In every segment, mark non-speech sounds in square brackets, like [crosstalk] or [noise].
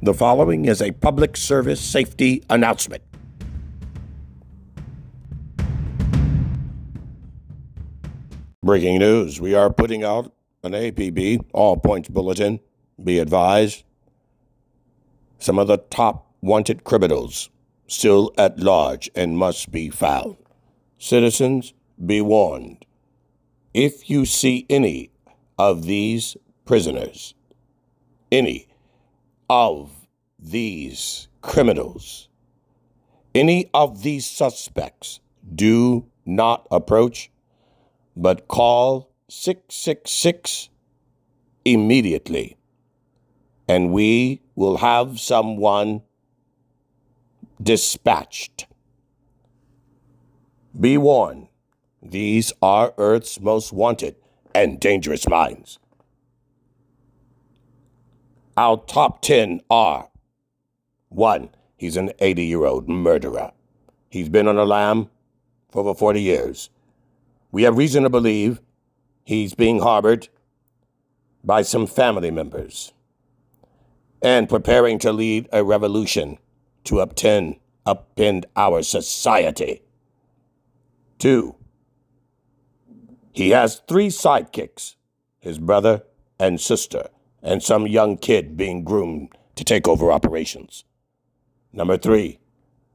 The following is a public service safety announcement. Breaking news We are putting out an APB, all points bulletin. Be advised. Some of the top wanted criminals still at large and must be found. Citizens, be warned. If you see any of these prisoners, any of these criminals, any of these suspects, do not approach, but call 666 immediately, and we will have someone dispatched. Be warned, these are Earth's most wanted and dangerous minds. Our top 10 are 1. He's an 80 year old murderer. He's been on the lam for over 40 years. We have reason to believe he's being harbored by some family members and preparing to lead a revolution to upend, upend our society. Two, he has three sidekicks his brother and sister, and some young kid being groomed to take over operations. Number three,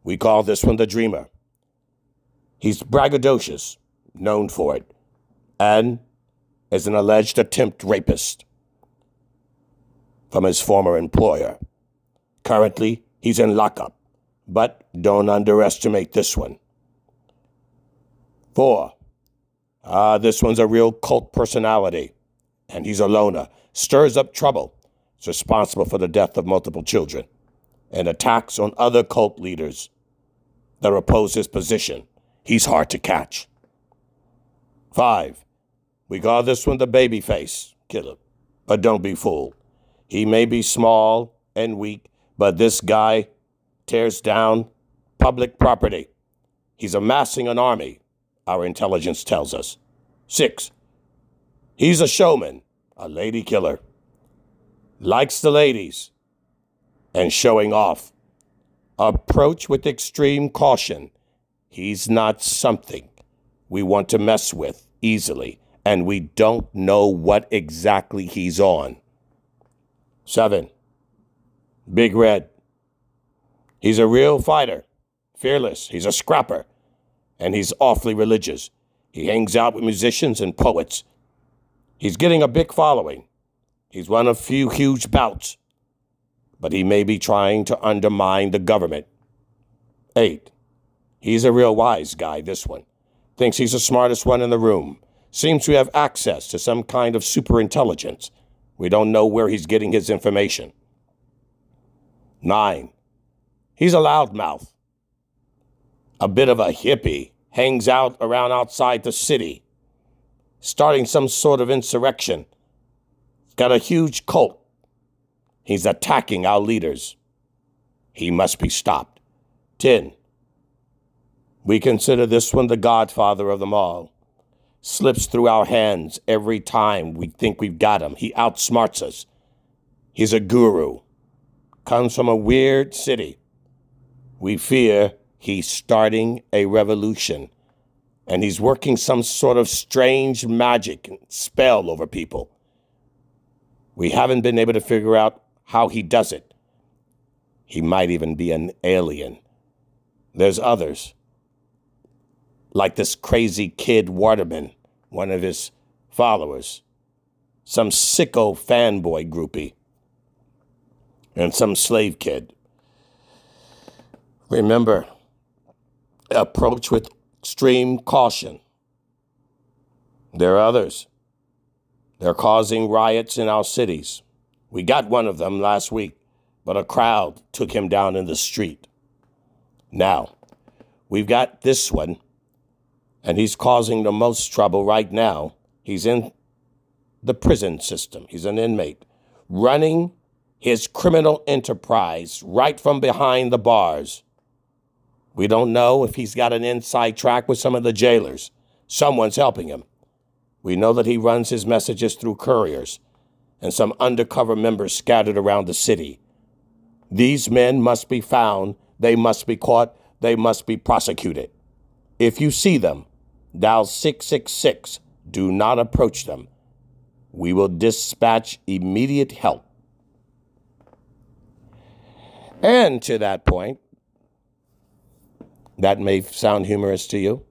we call this one the Dreamer. He's braggadocious, known for it, and is an alleged attempt rapist from his former employer. Currently, he's in lockup, but don't underestimate this one. Four, ah, this one's a real cult personality, and he's a loner, stirs up trouble, is responsible for the death of multiple children, and attacks on other cult leaders that oppose his position. He's hard to catch. Five, we call this one the baby face killer, but don't be fooled. He may be small and weak, but this guy tears down public property. He's amassing an army, our intelligence tells us. Six, he's a showman, a lady killer. Likes the ladies and showing off. Approach with extreme caution. He's not something we want to mess with easily, and we don't know what exactly he's on. Seven, Big Red. He's a real fighter, fearless. He's a scrapper, and he's awfully religious. He hangs out with musicians and poets. He's getting a big following. He's won a few huge bouts, but he may be trying to undermine the government. Eight, he's a real wise guy, this one thinks he's the smartest one in the room, seems to have access to some kind of super intelligence. We don't know where he's getting his information. Nine, he's a loudmouth, a bit of a hippie, hangs out around outside the city, starting some sort of insurrection. Got a huge cult. He's attacking our leaders. He must be stopped. 10. We consider this one the godfather of them all. Slips through our hands every time we think we've got him. He outsmarts us. He's a guru. Comes from a weird city. We fear he's starting a revolution. And he's working some sort of strange magic and spell over people. We haven't been able to figure out how he does it. He might even be an alien. There's others like this crazy kid Waterman, one of his followers, some sicko fanboy groupie, and some slave kid. Remember, approach with extreme caution. There are others. They're causing riots in our cities. We got one of them last week, but a crowd took him down in the street. Now, we've got this one and he's causing the most trouble right now. He's in the prison system, he's an inmate, running his criminal enterprise right from behind the bars. We don't know if he's got an inside track with some of the jailers. Someone's helping him. We know that he runs his messages through couriers and some undercover members scattered around the city. These men must be found, they must be caught, they must be prosecuted. If you see them, dial 666. Do not approach them. We will dispatch immediate help. And to that point, that may sound humorous to you.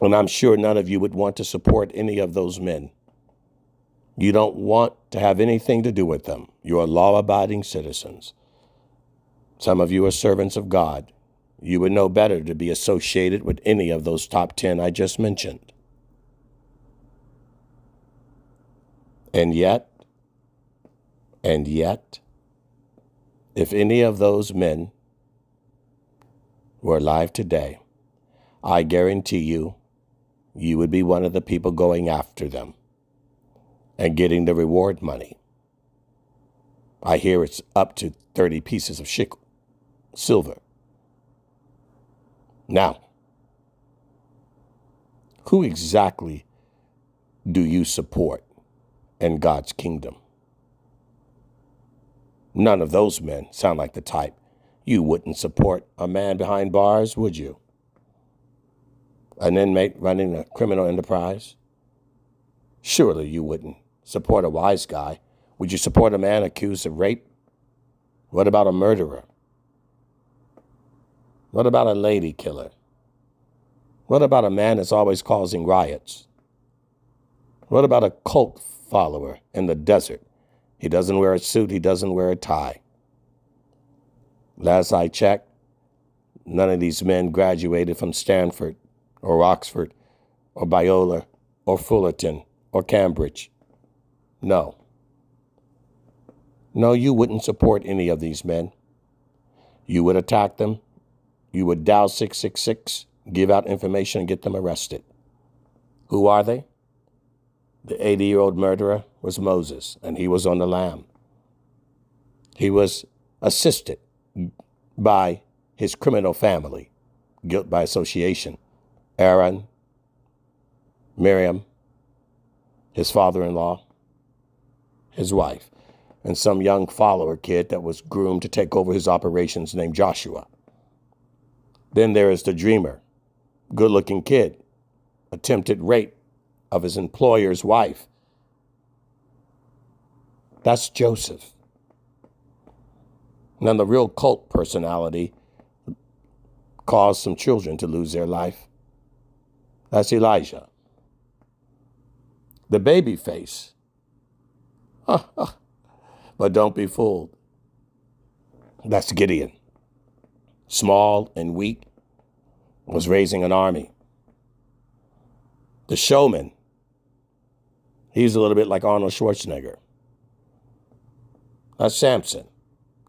And I'm sure none of you would want to support any of those men. You don't want to have anything to do with them. You are law abiding citizens. Some of you are servants of God. You would know better to be associated with any of those top 10 I just mentioned. And yet, and yet, if any of those men were alive today, I guarantee you, you would be one of the people going after them and getting the reward money. I hear it's up to 30 pieces of shekel, silver. Now, who exactly do you support in God's kingdom? None of those men sound like the type you wouldn't support a man behind bars, would you? An inmate running a criminal enterprise? Surely you wouldn't support a wise guy. Would you support a man accused of rape? What about a murderer? What about a lady killer? What about a man that's always causing riots? What about a cult follower in the desert? He doesn't wear a suit, he doesn't wear a tie. Last I checked, none of these men graduated from Stanford or Oxford or Biola or Fullerton or Cambridge. No. No, you wouldn't support any of these men. You would attack them you would dial 666, give out information, and get them arrested. Who are they? The 80 year old murderer was Moses, and he was on the lam. He was assisted by his criminal family, guilt by association. Aaron, Miriam, his father in law, his wife, and some young follower kid that was groomed to take over his operations named Joshua. Then there is the dreamer, good looking kid, attempted rape of his employer's wife. That's Joseph. And then the real cult personality caused some children to lose their life. That's Elijah. The baby face. [laughs] but don't be fooled. That's Gideon small and weak, was raising an army. The showman, he's a little bit like Arnold Schwarzenegger. That's Samson.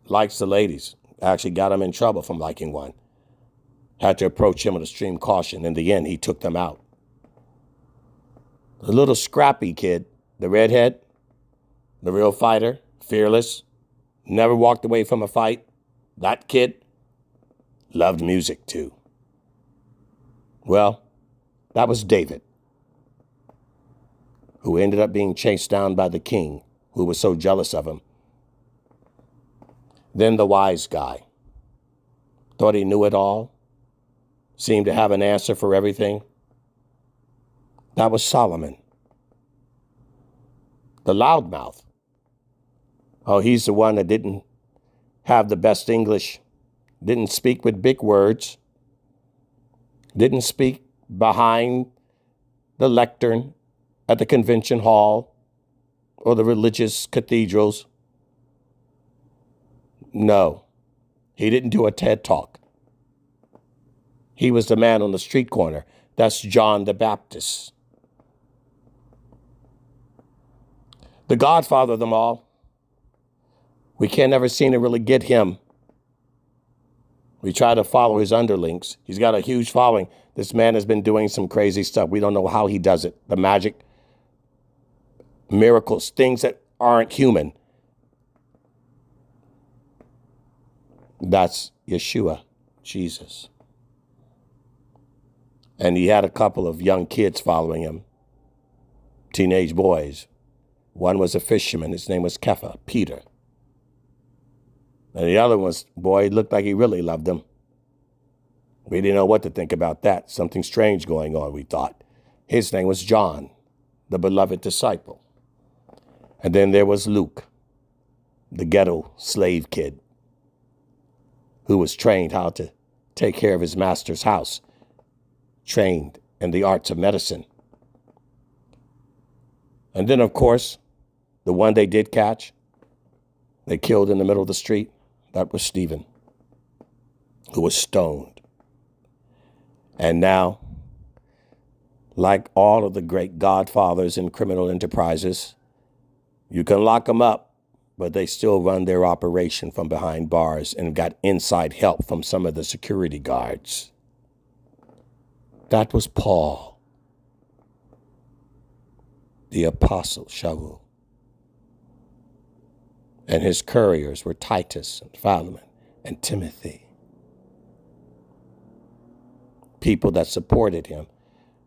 Likes the ladies. Actually got him in trouble from liking one. Had to approach him with extreme caution. In the end, he took them out. The little scrappy kid, the redhead, the real fighter, fearless, never walked away from a fight. That kid, loved music too. Well, that was David, who ended up being chased down by the king, who was so jealous of him. Then the wise guy thought he knew it all, seemed to have an answer for everything. That was Solomon. The loudmouth. Oh, he's the one that didn't have the best English didn't speak with big words, didn't speak behind the lectern at the convention hall or the religious cathedrals. No, he didn't do a TED talk. He was the man on the street corner. That's John the Baptist. The godfather of them all. We can't ever seem to really get him we try to follow his underlings. He's got a huge following. This man has been doing some crazy stuff. We don't know how he does it. The magic, miracles, things that aren't human. That's Yeshua, Jesus. And he had a couple of young kids following him, teenage boys. One was a fisherman. His name was Kepha, Peter. And the other ones, boy, looked like he really loved them. We didn't know what to think about that. Something strange going on, we thought. His name was John, the beloved disciple. And then there was Luke, the ghetto slave kid, who was trained how to take care of his master's house, trained in the arts of medicine. And then, of course, the one they did catch, they killed in the middle of the street, that was Stephen, who was stoned. And now, like all of the great godfathers in criminal enterprises, you can lock them up, but they still run their operation from behind bars and got inside help from some of the security guards. That was Paul, the apostle Shaul. And his couriers were Titus and Philemon and Timothy. People that supported him.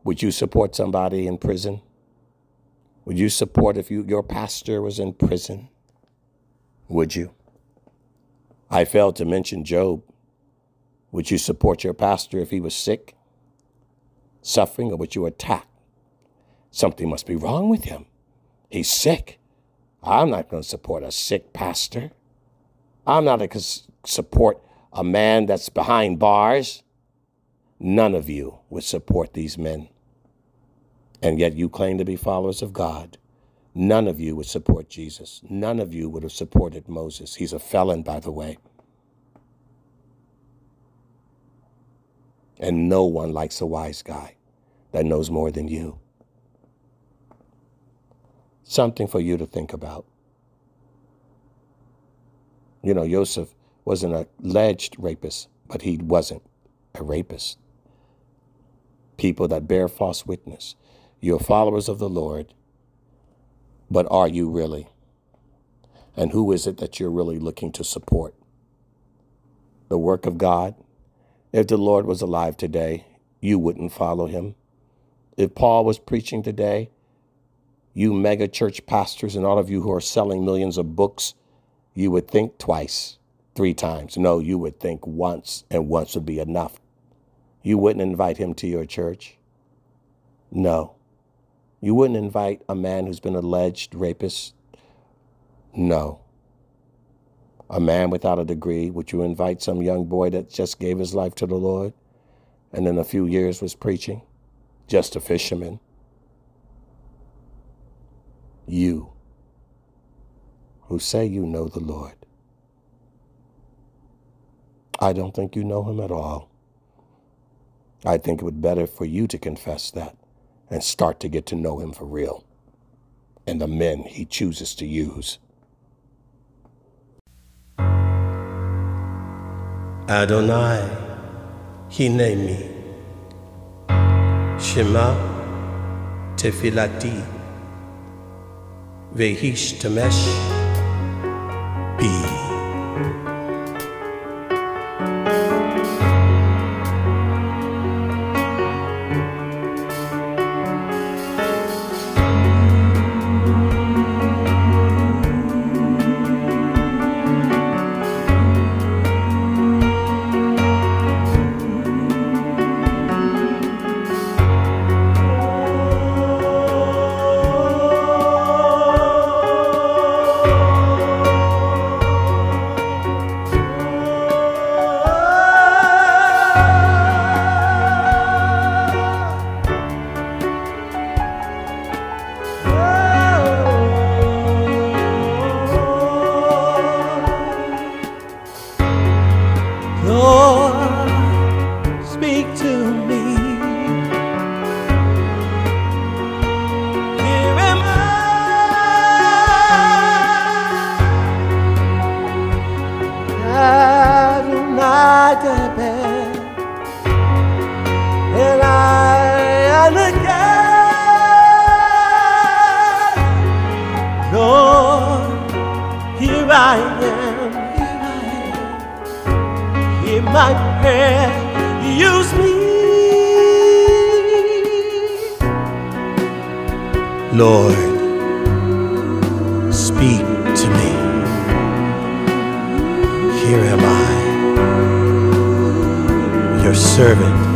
Would you support somebody in prison? Would you support if you, your pastor was in prison? Would you? I failed to mention Job. Would you support your pastor if he was sick, suffering, or would you attack? Something must be wrong with him. He's sick. I'm not going to support a sick pastor. I'm not going to support a man that's behind bars. None of you would support these men. And yet you claim to be followers of God. None of you would support Jesus. None of you would have supported Moses. He's a felon, by the way. And no one likes a wise guy that knows more than you something for you to think about. You know, Joseph was an alleged rapist, but he wasn't a rapist. People that bear false witness. You're followers of the Lord, but are you really? And who is it that you're really looking to support? The work of God? If the Lord was alive today, you wouldn't follow him. If Paul was preaching today, you mega church pastors and all of you who are selling millions of books, you would think twice, three times. No, you would think once, and once would be enough. You wouldn't invite him to your church. No. You wouldn't invite a man who's been alleged rapist. No. A man without a degree, would you invite some young boy that just gave his life to the Lord and in a few years was preaching? Just a fisherman you who say you know the Lord. I don't think you know him at all. I think it would be better for you to confess that and start to get to know him for real and the men he chooses to use. Adonai, Hineni, Shema, Tefilati. והשתמש בי. Lord, speak to me. Here am I, your servant.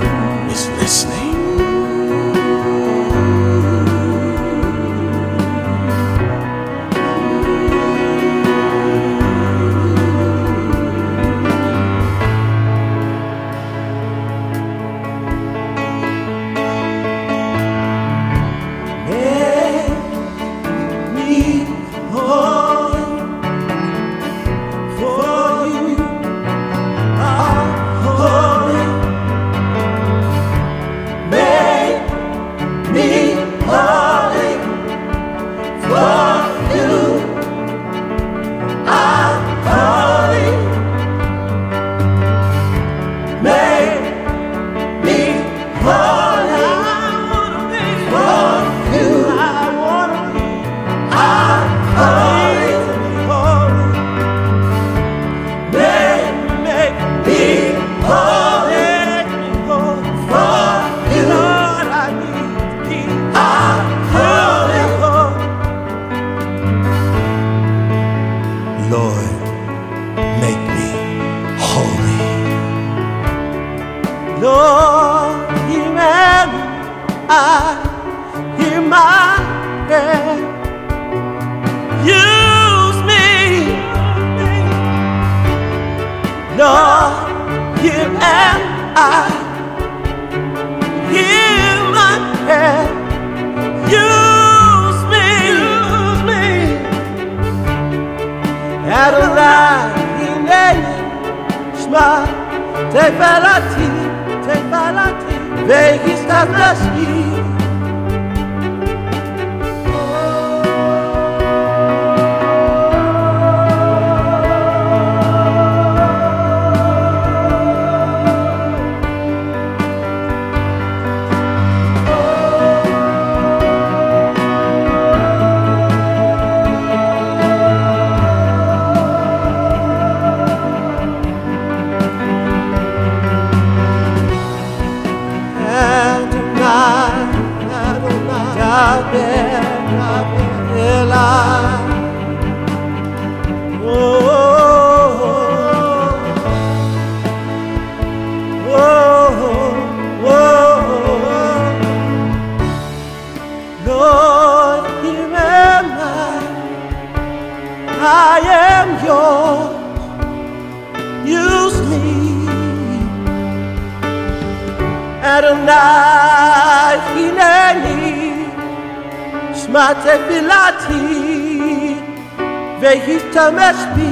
Lord, make me holy. Lord, hear me, I hear my prayer. Use me, Lord, hear and I hear Adonai, hineni, shma, tefilati, tefilati, Να αυτό σμάτε το πιο σημαντικό πράγμα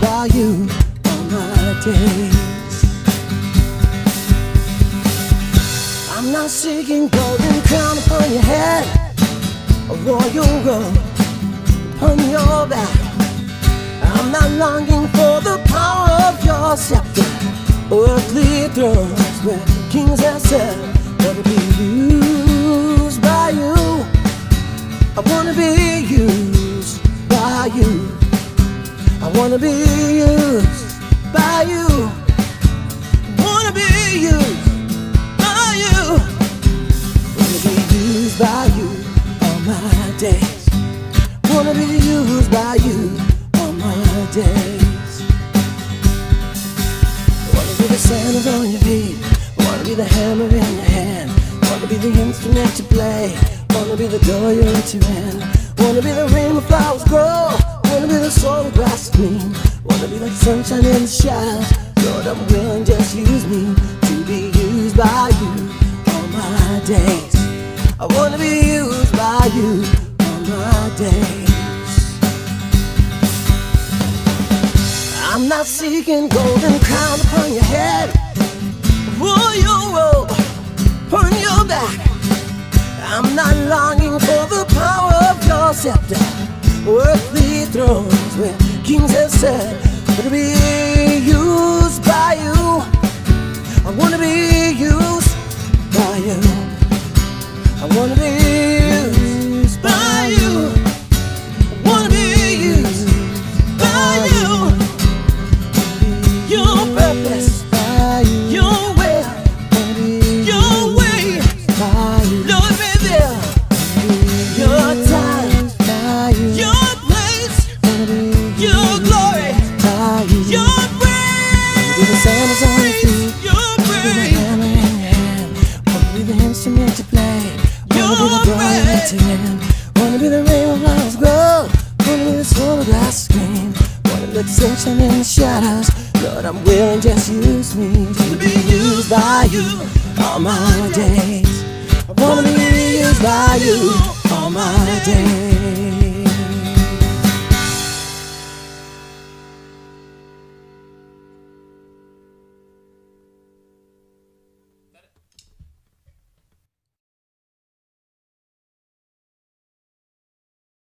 by you on my days. I'm not seeking golden crown upon your head, a royal robe upon your back. I'm not longing for the power of your scepter, earthly thrones where kings have sat. Wanna be used by you. I wanna be used by you. I wanna be used by you. Wanna be used by you. Wanna be used by you all my days. Wanna be used by you all my days. Wanna be the sandals on your feet. I Wanna be the hammer in your hand. I Wanna be the instrument you play. I Wanna be the door you're enter sunshine in the shadows. Lord, I'm willing, just use me to be used by you all my days. I wanna be used by you all my days. I'm not seeking golden crown upon your head, royal robe upon your back. I'm not longing for the power of your scepter, earthly thrones where kings have sat, to be used by you. I wanna be used by you. I wanna be your praise, your. Instrument to play. Your praise. Wanna be the rain when flowers grow. Wanna be the soul of glass screen. Wanna be the sunshine in the shadows. Lord, I'm willing, just use me to be used by you all my days. I wanna be used by you all my days.